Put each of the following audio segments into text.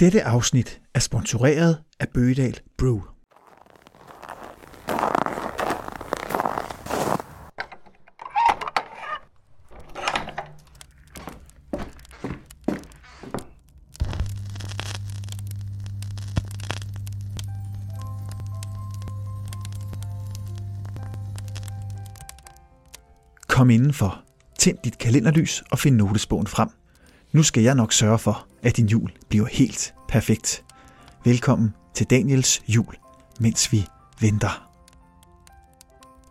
Dette afsnit er sponsoreret af Bøgedal Brew. Kom indenfor, tænd dit kalenderlys og find notesbogen frem. Nu skal jeg nok sørge for, at din jul bliver helt perfekt. Velkommen til Daniels jul, mens vi venter.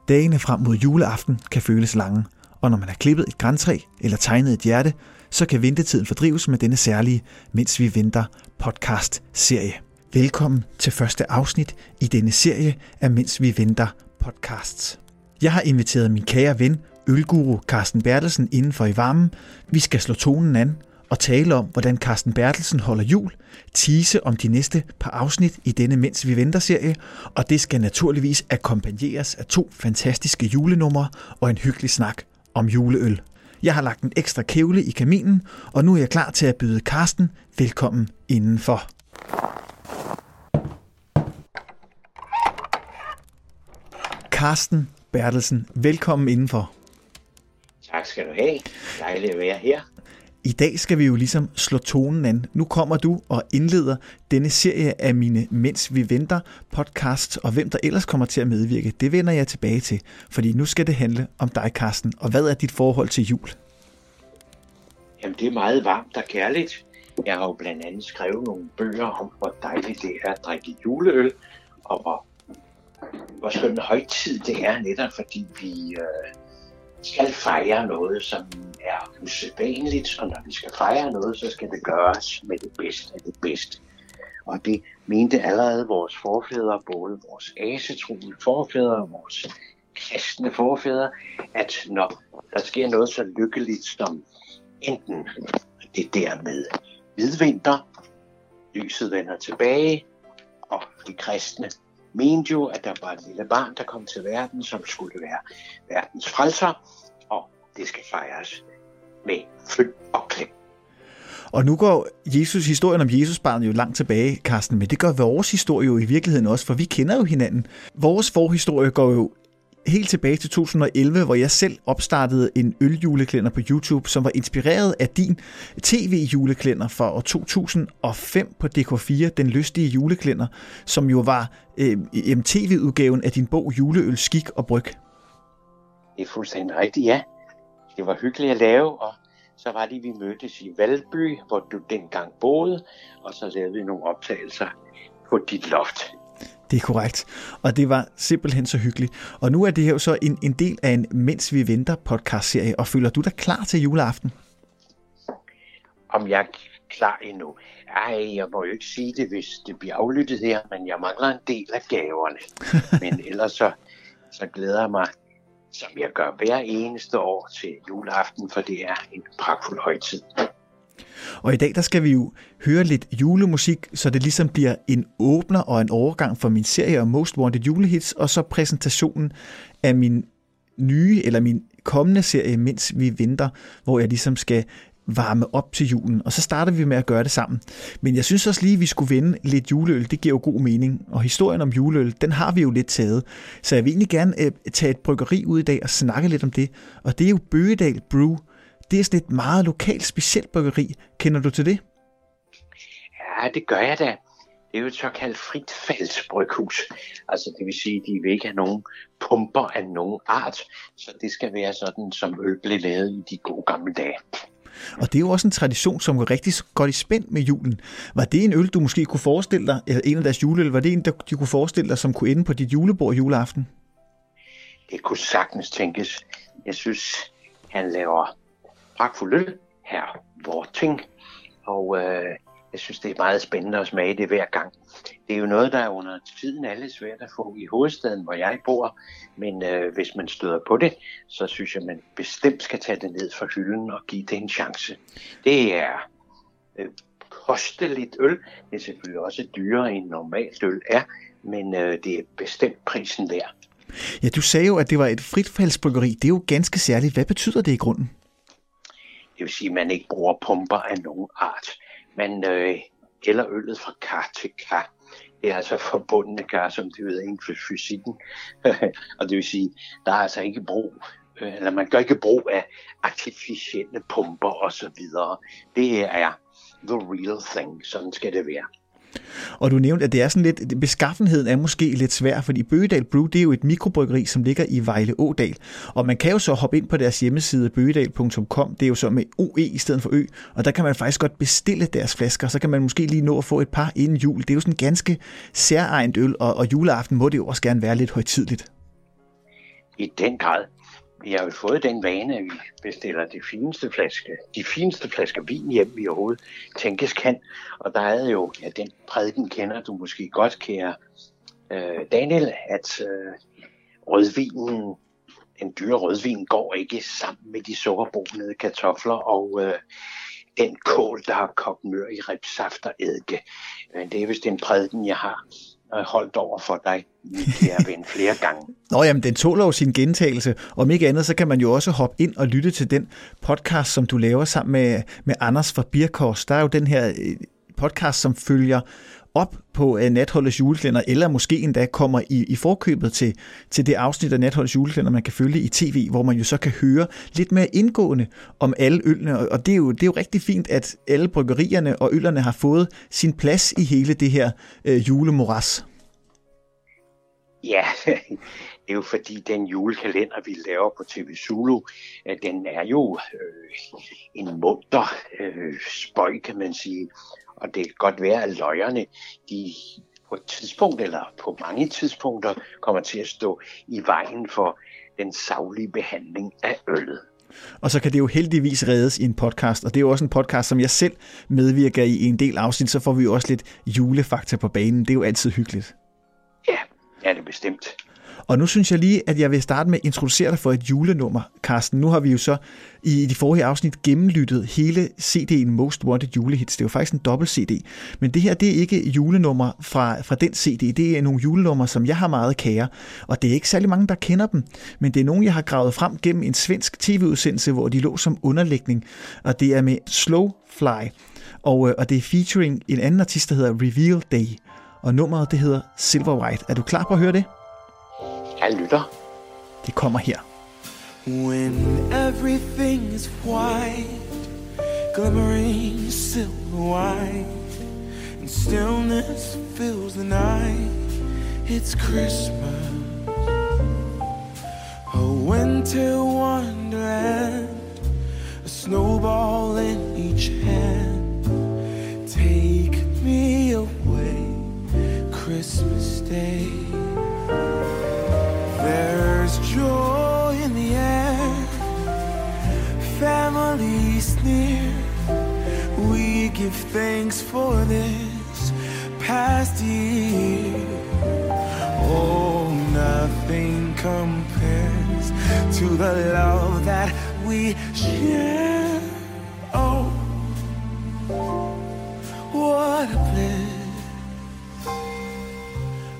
Dagene frem mod juleaften kan føles lange, og når man har klippet et græntræ eller tegnet et hjerte, så kan ventetiden fordrives med denne særlige Mens vi venter podcast-serie. Velkommen til første afsnit i denne serie af Mens vi venter podcasts. Jeg har inviteret min kære ven, ølguru Carsten Bertelsen inden for i varmen. Vi skal slå tonen an og tale om, hvordan Carsten Bertelsen holder jul, tise om de næste par afsnit i denne Mens vi venter serie, og det skal naturligvis akkompagneres af to fantastiske julenumre og en hyggelig snak om juleøl. Jeg har lagt en ekstra kævle i kaminen, og nu er jeg klar til at byde Carsten velkommen indenfor. Carsten Bertelsen, velkommen indenfor. Tak skal du have. Dejligt at være her. I dag skal vi jo ligesom slå tonen an. Nu kommer du og indleder denne serie af mine Mens vi venter podcast, og hvem der ellers kommer til at medvirke, det vender jeg tilbage til, fordi nu skal det handle om dig, Carsten. Og hvad er dit forhold til jul? Jamen, det er meget varmt og kærligt. Jeg har jo blandt andet skrevet nogle bøger om, hvor dejligt det er at drikke juleøl, og hvor, hvor skøn en højtid det er netop, fordi vi øh, skal fejre noget, som er usædvanligt, og når vi skal fejre noget, så skal det gøres med det bedste af det bedste. Og det mente allerede vores forfædre, både vores asetroende forfædre og vores kristne forfædre, at når der sker noget så lykkeligt som enten det der med hvidvinter, lyset vender tilbage, og de kristne mente jo, at der var et lille barn, der kom til verden, som skulle være verdens frelser, og det skal fejres med flyt og klem. Og nu går Jesus, historien om Jesusbarnet jo langt tilbage, Carsten, men det gør vores historie jo i virkeligheden også, for vi kender jo hinanden. Vores forhistorie går jo helt tilbage til 2011, hvor jeg selv opstartede en øljuleklænder på YouTube, som var inspireret af din tv-juleklænder fra år 2005 på DK4, Den Lystige Juleklænder, som jo var øh, tv-udgaven af din bog Juleøl, Skik og Bryg. Det er fuldstændig rigtigt, ja. Det var hyggeligt at lave, og så var det, vi mødtes i Valby, hvor du dengang boede, og så lavede vi nogle optagelser på dit loft. Det er korrekt. Og det var simpelthen så hyggeligt. Og nu er det her jo så en, en del af en Mens vi venter podcast-serie. Og føler du dig klar til juleaften? Om jeg er klar endnu? Ej, jeg må jo ikke sige det, hvis det bliver aflyttet her, men jeg mangler en del af gaverne. men ellers så, så glæder jeg mig, som jeg gør hver eneste år til juleaften, for det er en pragtfuld højtid. Og i dag der skal vi jo høre lidt julemusik, så det ligesom bliver en åbner og en overgang for min serie om Most Wanted julehits, og så præsentationen af min nye eller min kommende serie, mens vi venter, hvor jeg ligesom skal varme op til julen, og så starter vi med at gøre det sammen. Men jeg synes også lige, at vi skulle vende lidt juleøl. Det giver jo god mening. Og historien om juleøl, den har vi jo lidt taget. Så jeg vil egentlig gerne øh, tage et bryggeri ud i dag og snakke lidt om det. Og det er jo Bøgedal Brew, det er sådan et meget lokalt specielt bryggeri. Kender du til det? Ja, det gør jeg da. Det er jo et såkaldt fritfaldsbryghus. Altså det vil sige, at de vil ikke have nogen pumper af nogen art. Så det skal være sådan, som øl blev lavet i de gode gamle dage. Og det er jo også en tradition, som går rigtig godt i spænd med julen. Var det en øl, du måske kunne forestille dig, eller en af deres juleøl, var det en, der de kunne forestille dig, som kunne ende på dit julebord juleaften? Det kunne sagtens tænkes. Jeg synes, han laver pragtfuld øl, her Vorting. Og øh, jeg synes, det er meget spændende at smage det hver gang. Det er jo noget, der er under tiden alle svært at få i hovedstaden, hvor jeg bor. Men øh, hvis man støder på det, så synes jeg, man bestemt skal tage det ned fra hylden og give det en chance. Det er øh, kosteligt øl. Det er selvfølgelig også dyrere end normalt øl er, men øh, det er bestemt prisen værd. Ja, du sagde jo, at det var et fritfaldsbryggeri. Det er jo ganske særligt. Hvad betyder det i grunden? Det vil sige, at man ikke bruger pumper af nogen art. Man øh, eller øllet fra kar til kar. Det er altså forbundne kar, som det hedder inden for fysikken. og det vil sige, der er altså ikke brug, øh, eller man gør ikke brug af artificielle pumper osv. Det er the real thing. Sådan skal det være. Og du nævnte, at det er sådan lidt, beskaffenheden er måske lidt svær, fordi Bøgedal Brew, det er jo et mikrobryggeri, som ligger i Vejle Ådal. Og man kan jo så hoppe ind på deres hjemmeside, bøgedal.com, det er jo så med OE i stedet for Ø, og der kan man faktisk godt bestille deres flasker, så kan man måske lige nå at få et par inden jul. Det er jo sådan ganske særegent øl, og, og juleaften må det jo også gerne være lidt højtidligt. I den grad vi har jo fået den vane, at vi bestiller de fineste flaske, de fineste flasker vin hjem, vi overhovedet tænkes kan. Og der er jo, ja, den prædiken kender du måske godt, kære øh, Daniel, at øh, rødvinen, en dyre rødvin, går ikke sammen med de sukkerbonede kartofler og øh, den kål, der har kogt mør i ribsaft og eddike. Men det er vist en prædiken, jeg har Øh, holdt over for dig, kære ven, flere gange. Nå jamen, den tåler jo sin gentagelse. Om ikke andet, så kan man jo også hoppe ind og lytte til den podcast, som du laver sammen med, med Anders fra Birkors. Der er jo den her øh, podcast, som følger op på uh, Natholdets juleklænder, eller måske endda kommer i, i forkøbet til, til det afsnit af Natholdets juleklænder, man kan følge i tv, hvor man jo så kan høre lidt mere indgående om alle ølene. Og og det er jo, det er jo rigtig fint, at alle bryggerierne og øllerne har fået sin plads i hele det her uh, julemoras. Ja, det er jo fordi den julekalender, vi laver på TV Zulu, øh, den er jo øh, en munter øh, spøj, kan man sige. Og det kan godt være, at løjerne, de på et tidspunkt, eller på mange tidspunkter, kommer til at stå i vejen for den savlige behandling af øllet. Og så kan det jo heldigvis reddes i en podcast, og det er jo også en podcast, som jeg selv medvirker i, i en del afsnit, så får vi jo også lidt julefakta på banen. Det er jo altid hyggeligt. Ja, er det bestemt. Og nu synes jeg lige, at jeg vil starte med at introducere dig for et julenummer, Carsten. Nu har vi jo så i de forrige afsnit gennemlyttet hele CD'en Most Wanted Julehits. Det er jo faktisk en dobbelt CD. Men det her, det er ikke julenummer fra, fra den CD. Det er nogle julenummer, som jeg har meget kære. Og det er ikke særlig mange, der kender dem. Men det er nogle, jeg har gravet frem gennem en svensk tv-udsendelse, hvor de lå som underlægning. Og det er med Slow Fly. Og, øh, og det er featuring en anden artist, der hedder Reveal Day. Og nummeret, det hedder Silver White. Er du klar på at høre det? Jeg lytter. Det kommer her. When everything is white, glimmering silver white, and stillness fills the night, it's Christmas. A winter wonderland, a snowball near. We give thanks for this past year. Oh, nothing compares to the love that we share. Oh, what a bliss!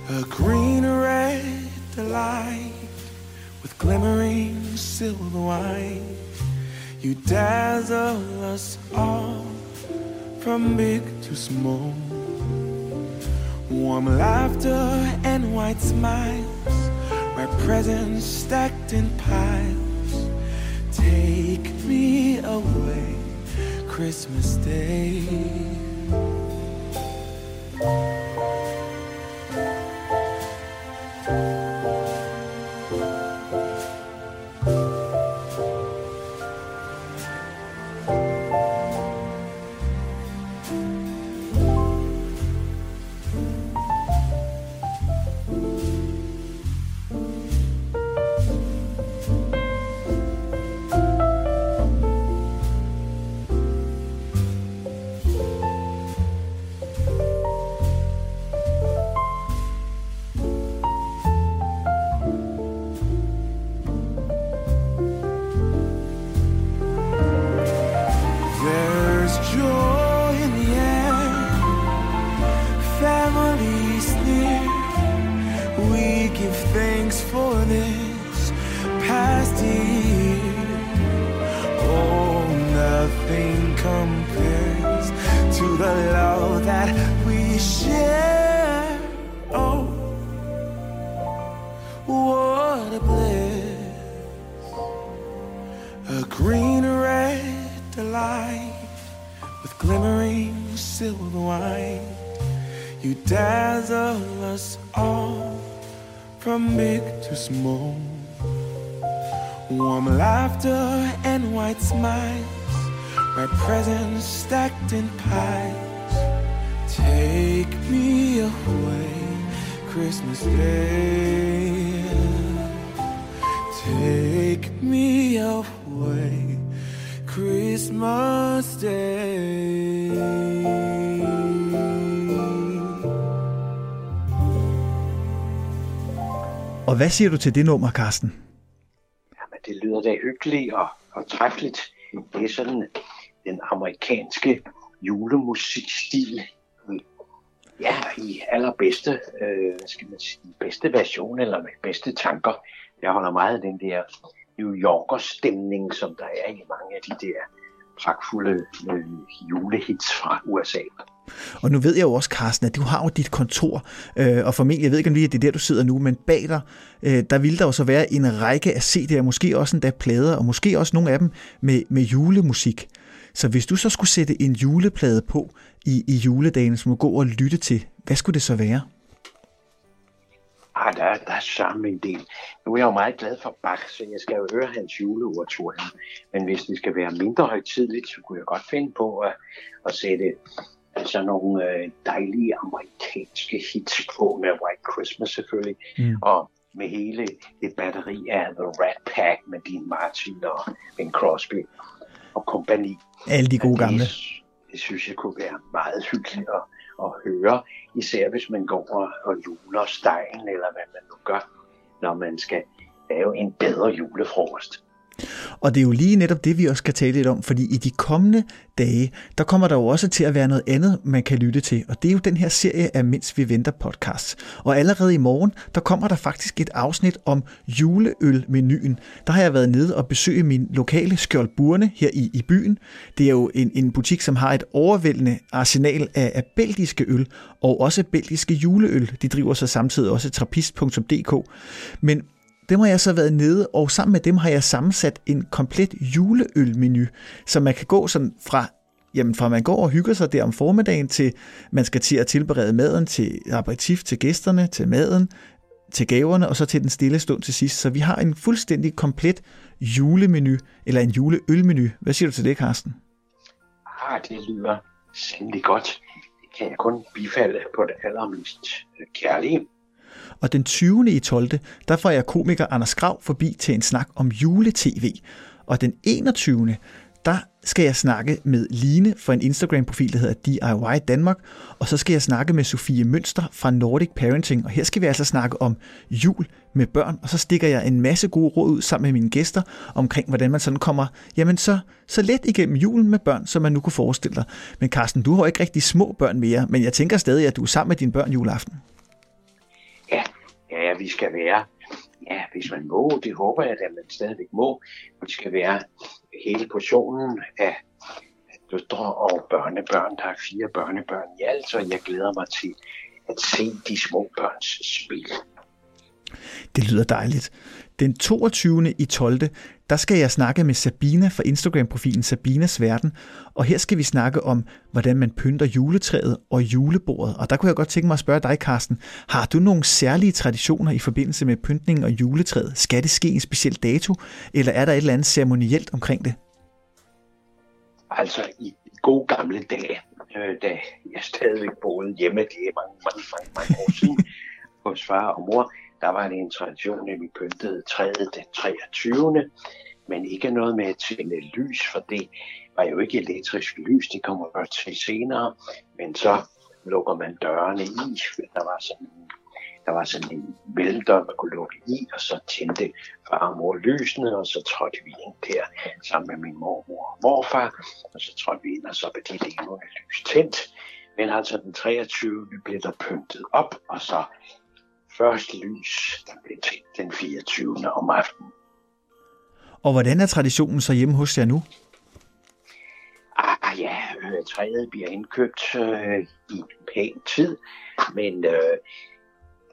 A green red delight with glimmering silver white. You dazzle us all from big to small. Warm laughter and white smiles, where presents stacked in piles. Take me away, Christmas Day. Wine. You dazzle us all from big to small. Warm laughter and white smiles, red presents stacked in piles. Take me away, Christmas Day. Take me away, Christmas Day. Og hvad siger du til det nummer, Carsten? Jamen, det lyder da hyggeligt og, og træffeligt. Det er sådan den amerikanske julemusikstil. Ja, i allerbedste, øh, skal man sige, bedste version eller med bedste tanker. Jeg holder meget af den der New Yorker stemning, som der er i mange af de der pragtfulde øh, julehits fra USA. Og nu ved jeg jo også, Carsten, at du har jo dit kontor, øh, og formentlig, jeg ved ikke om lige, at det er der, du sidder nu, men bag dig, øh, der ville der jo så være en række af CD'er, måske også endda plader, og måske også nogle af dem med, med julemusik. Så hvis du så skulle sætte en juleplade på i, i juledagen, som du går og lytte til, hvad skulle det så være? Ah, der, der er sammen en del. Nu er jeg jo meget glad for Bach, så jeg skal jo høre hans juleoratorium. Men hvis det skal være mindre højtidligt, så kunne jeg godt finde på at, at sætte sådan nogle øh, dejlige amerikanske hits på med White Christmas selvfølgelig. Mm. Og med hele det batteri af The Rat Pack med Dean Martin og Ben Crosby og kompagni. Alle de gode gamle. Det, det synes jeg kunne være meget hyggeligt at, at høre, især hvis man går og, og juler stegen, eller hvad man nu gør, når man skal lave en bedre julefrokost. Og det er jo lige netop det, vi også skal tale lidt om, fordi i de kommende dage, der kommer der jo også til at være noget andet, man kan lytte til, og det er jo den her serie af Mens vi venter podcasts. Og allerede i morgen, der kommer der faktisk et afsnit om juleølmenuen. Der har jeg været nede og besøge min lokale skjoldburne her i, i byen. Det er jo en, en butik, som har et overvældende arsenal af, af belgiske øl, og også belgiske juleøl. De driver så samtidig også trappist.dk. Men dem har jeg så været nede, og sammen med dem har jeg sammensat en komplet juleølmenu, så man kan gå sådan fra Jamen fra man går og hygger sig der om formiddagen til man skal til at tilberede maden til aperitif til gæsterne, til maden, til gaverne og så til den stille stund til sidst. Så vi har en fuldstændig komplet julemenu, eller en juleølmenu. Hvad siger du til det, Carsten? Ah, det lyder sandelig godt. Det kan jeg kun bifalde på det allermest kærlige. Og den 20. i 12. der får jeg komiker Anders Grav forbi til en snak om juletv. Og den 21. der skal jeg snakke med Line fra en Instagram-profil, der hedder DIY Danmark. Og så skal jeg snakke med Sofie Mønster fra Nordic Parenting. Og her skal vi altså snakke om jul med børn. Og så stikker jeg en masse gode råd ud sammen med mine gæster omkring, hvordan man sådan kommer jamen så, så let igennem julen med børn, som man nu kunne forestille dig. Men Carsten, du har jo ikke rigtig små børn mere, men jeg tænker stadig, at du er sammen med dine børn juleaften. Vi skal være, ja, hvis man må, det håber jeg, at man stadigvæk må, vi skal være hele portionen af døtre og børnebørn. Der er fire børnebørn i alt, så jeg glæder mig til at se de små børns spil. Det lyder dejligt. Den 22. i 12 der skal jeg snakke med Sabina fra Instagram-profilen Sabinas Verden, og her skal vi snakke om, hvordan man pynter juletræet og julebordet. Og der kunne jeg godt tænke mig at spørge dig, Carsten, har du nogle særlige traditioner i forbindelse med pyntningen og juletræet? Skal det ske en speciel dato, eller er der et eller andet ceremonielt omkring det? Altså i gode gamle dage, øh, da jeg stadigvæk boede hjemme, det er mange, mange, mange, mange år siden, hos far og mor, der var det en tradition, at vi pyntede træet den 23. Men ikke noget med at tænde lys, for det var jo ikke elektrisk lys, det kommer godt til senere. Men så lukker man dørene i, der var sådan der var sådan en mellemdør, man kunne lukke i, og så tændte far og mor lysene, og så trådte vi ind der sammen med min mormor og morfar, og så trådte vi ind, og så blev det levende lys tændt. Men altså den 23. blev der pyntet op, og så første lys, der blev tændt den 24. om aftenen. Og hvordan er traditionen så hjemme hos jer nu? Ah ja, øh, træet bliver indkøbt øh, i pæn tid, men øh,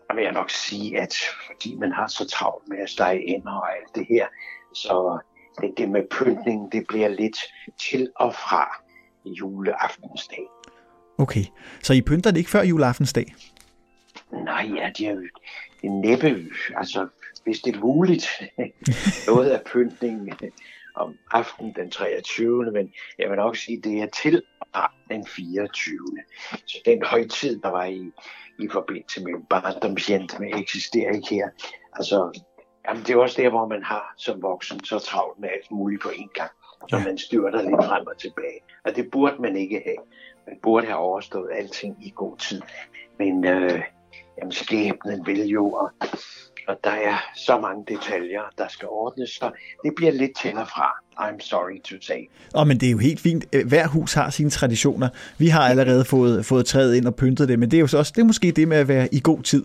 der vil jeg nok sige, at fordi man har så travlt med at stege ind og alt det her, så det, det med pyntning, det bliver lidt til og fra juleaftensdag. Okay, så I pynter det ikke før juleaftensdag? Nej, ja, det er jo det næppe, altså hvis det er muligt, noget af pyntningen om aftenen den 23. Men jeg vil nok sige, det er til den 24. Så den højtid, der var i, i forbindelse med barndomshjentene, eksisterer ikke her. Altså, jamen, det er også der, hvor man har som voksen så travlt med alt muligt på en gang. Så man styrter lidt frem og tilbage. Og det burde man ikke have. Man burde have overstået alting i god tid. Men øh, jamen, skæbnen vil jo, og og der er så mange detaljer, der skal ordnes, så det bliver lidt til og fra. I'm sorry to say. Oh, men det er jo helt fint. Øh, Hver hus har sine traditioner. Vi har allerede fået, fået træet ind og pyntet det, men det er jo så også, det er måske det med at være i god tid.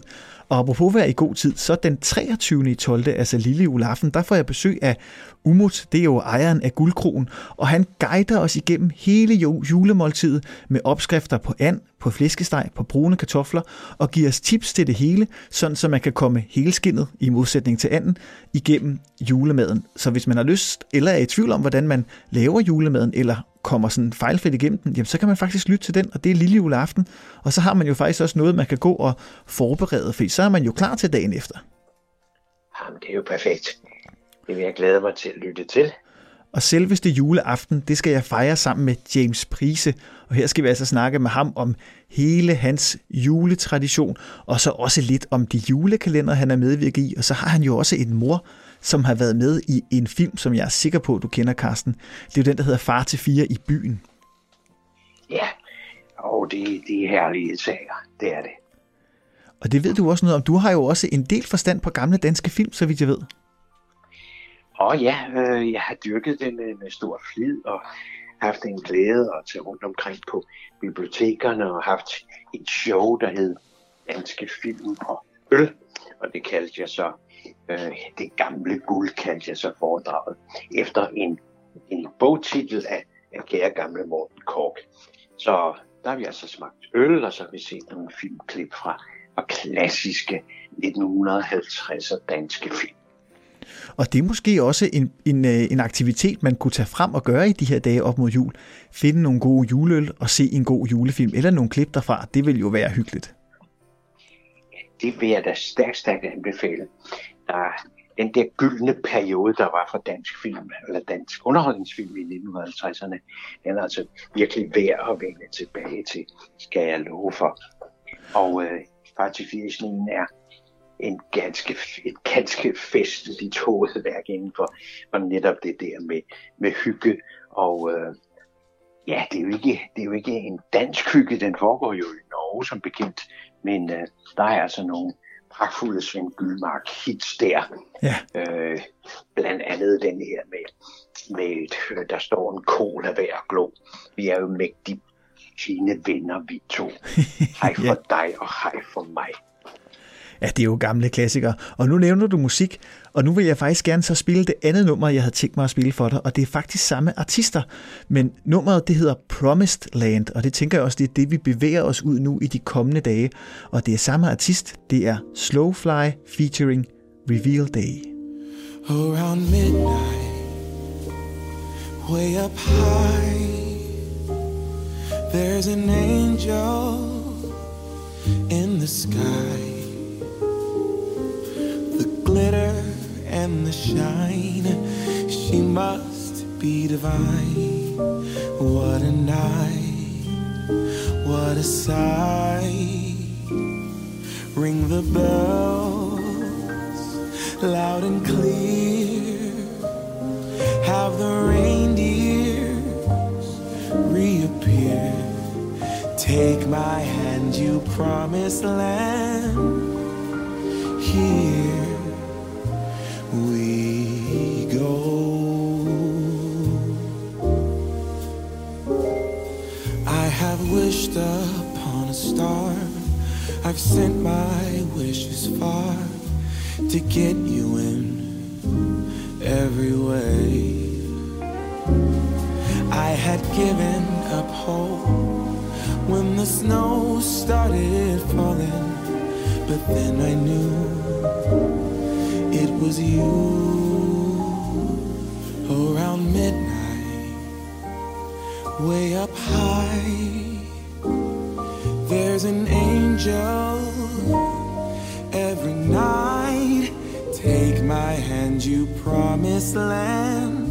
Og apropos være i god tid, så den 23. i 12. altså lille juleaften, der får jeg besøg af Umut, det er jo ejeren af Guldkronen, og han guider os igennem hele julemåltidet med opskrifter på and, på flæskesteg, på brune kartofler og giver os tips til det hele, sådan så man kan komme helskindet i modsætning til anden igennem julemaden. Så hvis man har lyst eller er i tvivl om, hvordan man laver julemaden, eller kommer sådan fejlfrit igennem den, jamen så kan man faktisk lytte til den, og det er lille juleaften. Og så har man jo faktisk også noget, man kan gå og forberede, for så er man jo klar til dagen efter. Jamen, det er jo perfekt. Det vil jeg glæde mig til at lytte til. Og selveste juleaften, det skal jeg fejre sammen med James Prise. Og her skal vi altså snakke med ham om hele hans juletradition, og så også lidt om de julekalender, han er medvirket i. Og så har han jo også en mor, som har været med i en film, som jeg er sikker på, du kender, Karsten. Det er jo den, der hedder Far til fire i byen. Ja, og det, det er herlige sager. Det er det. Og det ved du også noget om. Du har jo også en del forstand på gamle danske film, så vidt jeg ved. Og ja, øh, jeg har dyrket det med, med stor flid og haft en glæde at tage rundt omkring på bibliotekerne og haft et show, der hed Danske Film og Øl. Og det kaldte jeg så, øh, det gamle guld kaldte jeg så foredraget, efter en, en bogtitel af, af kære gamle Morten Kork. Så der har vi altså smagt øl, og så har vi set nogle filmklip fra, fra klassiske 1950'er danske film. Og det er måske også en, en, øh, en aktivitet, man kunne tage frem og gøre i de her dage op mod jul. Finde nogle gode juleøl og se en god julefilm, eller nogle klip derfra. Det vil jo være hyggeligt. Det vil jeg da stærkt, stærkt anbefale. Der den der gyldne periode, der var for dansk film, eller dansk underholdningsfilm i 1950'erne, den er altså virkelig værd at vende tilbage til, skal jeg love for. Og øh, faktisk er en ganske, et ganske festligt hovedværk inden for, for netop det der med, med hygge. Og øh, ja, det er, jo ikke, det er jo ikke en dansk hygge, den foregår jo i Norge som bekendt, men øh, der er altså nogle pragtfulde Svend Gyldmark hits der. Ja. Øh, blandt andet den her med, med et, der står en kol af hver glå. Vi er jo mægtig fine venner, vi to. Hej for ja. dig og hej for mig. Ja, det er jo gamle klassikere. Og nu nævner du musik, og nu vil jeg faktisk gerne så spille det andet nummer, jeg havde tænkt mig at spille for dig, og det er faktisk samme artister. Men nummeret, det hedder Promised Land, og det tænker jeg også, det er det, vi bevæger os ud nu i de kommende dage. Og det er samme artist, det er Slowfly featuring Reveal Day. Around midnight, way up high, there's an angel in the sky. Glitter and the shine. She must be divine. What a night, what a sight. Ring the bells loud and clear. Have the reindeers reappear. Take my hand, you promised land. Here upon a star. I've sent my wishes far to get you in every way. I had given up hope when the snow started falling, but then I knew it was you around midnight, way up high. There's an angel every night. Take my hand, you promised land.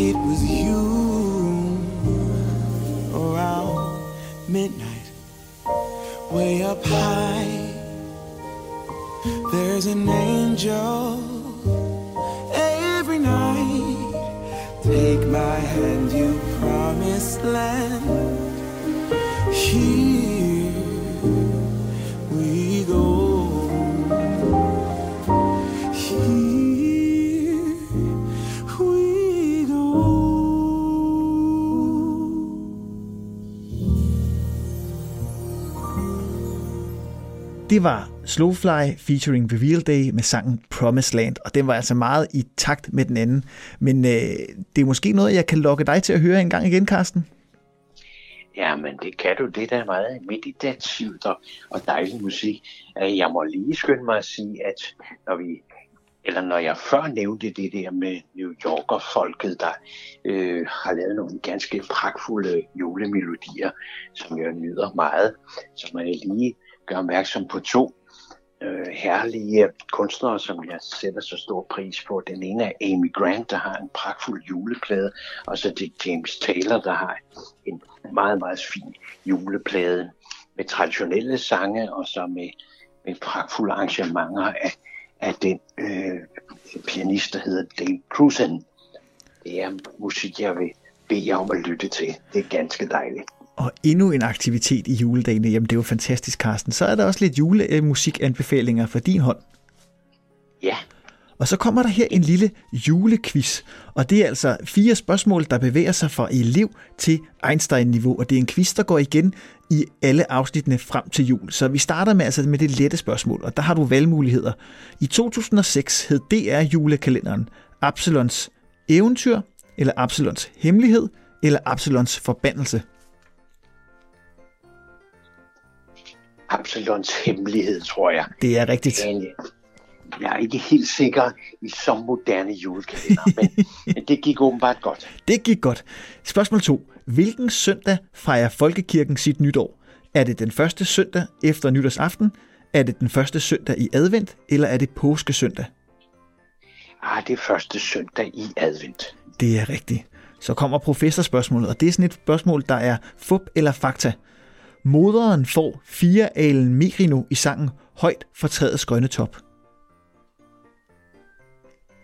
It was Det var Slowfly featuring Reveal Day med sangen Promised Land, og den var altså meget i takt med den anden. Men øh, det er måske noget, jeg kan lokke dig til at høre en gang igen, Karsten. Ja, men det kan du. Det der er meget meditativt og, og dejlig musik. Øh, jeg må lige skynde mig at sige, at når vi eller når jeg før nævnte det der med New Yorker-folket, der øh, har lavet nogle ganske pragtfulde julemelodier, som jeg nyder meget, så må jeg lige gøre opmærksom på to øh, herlige kunstnere, som jeg sætter så stor pris på. Den ene er Amy Grant, der har en pragtfuld juleplade, og så det er James Taylor, der har en meget, meget fin juleplade med traditionelle sange, og så med, med pragtfulde arrangementer af, af den øh, pianist, der hedder Dave Cruzen. Det er musik, jeg vil bede jer om at lytte til. Det er ganske dejligt. Og endnu en aktivitet i juledagene, jamen det er jo fantastisk, Karsten. Så er der også lidt julemusikanbefalinger for din hånd. Ja, Og så kommer der her en lille julequiz, og det er altså fire spørgsmål, der bevæger sig fra elev til Einstein-niveau, og det er en quiz, der går igen i alle afsnittene frem til jul. Så vi starter med, altså med det lette spørgsmål, og der har du valgmuligheder. I 2006 hed DR julekalenderen Absalons eventyr, eller Absalons hemmelighed, eller Absalons forbandelse. Absalons hemmelighed, tror jeg. Det er rigtigt. Men jeg er ikke helt sikker i så moderne julekalender, men, men det gik åbenbart godt. Det gik godt. Spørgsmål 2. Hvilken søndag fejrer Folkekirken sit nytår? Er det den første søndag efter nytårsaften? Er det den første søndag i advent? Eller er det påskesøndag? Ah, det er første søndag i advent. Det er rigtigt. Så kommer professorspørgsmålet, og det er sådan et spørgsmål, der er fup eller fakta. Moderen får fire alen Merino i sangen Højt for træets grønne top.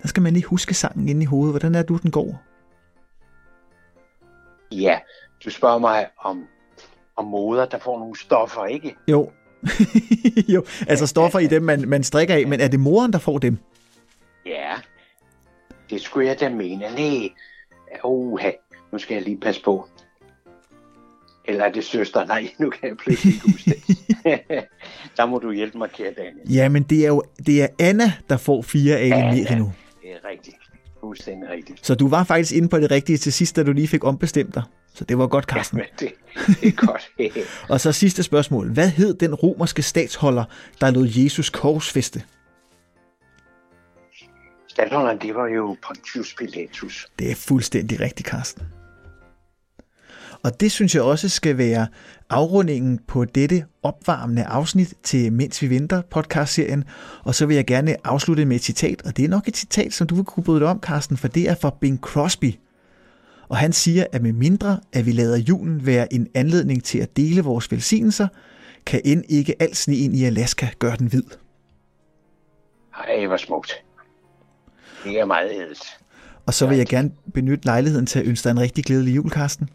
Der skal man lige huske sangen inde i hovedet. Hvordan er du, den går? Ja, du spørger mig om, om moder, der får nogle stoffer, ikke? Jo. jo, altså stoffer i dem, man, man strikker af, men er det moren, der får dem? Ja, det skulle jeg da mene. Nej, uha, nu skal jeg lige passe på. Eller er det søster? Nej, nu kan jeg pludselig ikke huske det. der må du hjælpe mig, kære Daniel. Ja, men det er jo det er Anna, der får fire alen Anna. Merino. Det er rigtigt. Fuldstændig rigtigt. Så du var faktisk inde på det rigtige til sidst, da du lige fik ombestemt dig. Så det var godt, Carsten. Men det, det er godt. Og så sidste spørgsmål. Hvad hed den romerske statsholder, der lod Jesus korsfeste? Staldholderen, det var jo Pontius Pilatus. Det er fuldstændig rigtigt, Carsten. Og det synes jeg også skal være afrundingen på dette opvarmende afsnit til Mens vi venter podcastserien. Og så vil jeg gerne afslutte med et citat, og det er nok et citat, som du vil kunne bryde dig om, Carsten, for det er fra Bing Crosby. Og han siger, at med mindre at vi lader julen være en anledning til at dele vores velsignelser, kan end ikke alt sneen i Alaska gøre den hvid. Ej, hvor smukt. Det er meget ædelt. Og så vil jeg gerne benytte lejligheden til at ønske dig en rigtig glædelig jul, Carsten.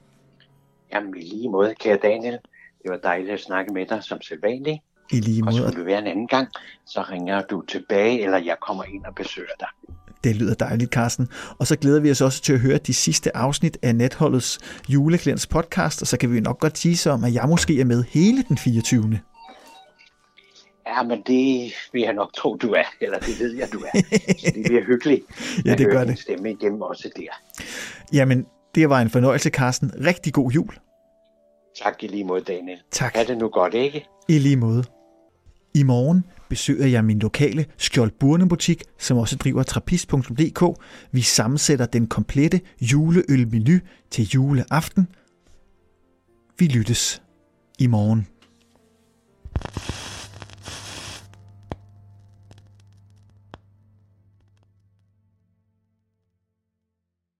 Jamen, i lige måde, kære Daniel. Det var dejligt at snakke med dig som sædvanligt. I lige Og måde. skulle det være en anden gang, så ringer du tilbage, eller jeg kommer ind og besøger dig. Det lyder dejligt, Carsten. Og så glæder vi os også til at høre de sidste afsnit af Netholdets juleklædens podcast, og så kan vi nok godt tease om, at jeg måske er med hele den 24. Ja, men det vil jeg nok tro, du er. Eller det ved jeg, du er. Så det bliver hyggeligt. Ja, det gør det. stemme igennem også der. Jamen, det var en fornøjelse, Carsten. Rigtig god jul. Tak i lige måde, Daniel. Tak. Ha' det nu godt, ikke? I lige måde. I morgen besøger jeg min lokale Skjold Burne butik, som også driver trappist.dk. Vi sammensætter den komplette juleølmenu til juleaften. Vi lyttes i morgen.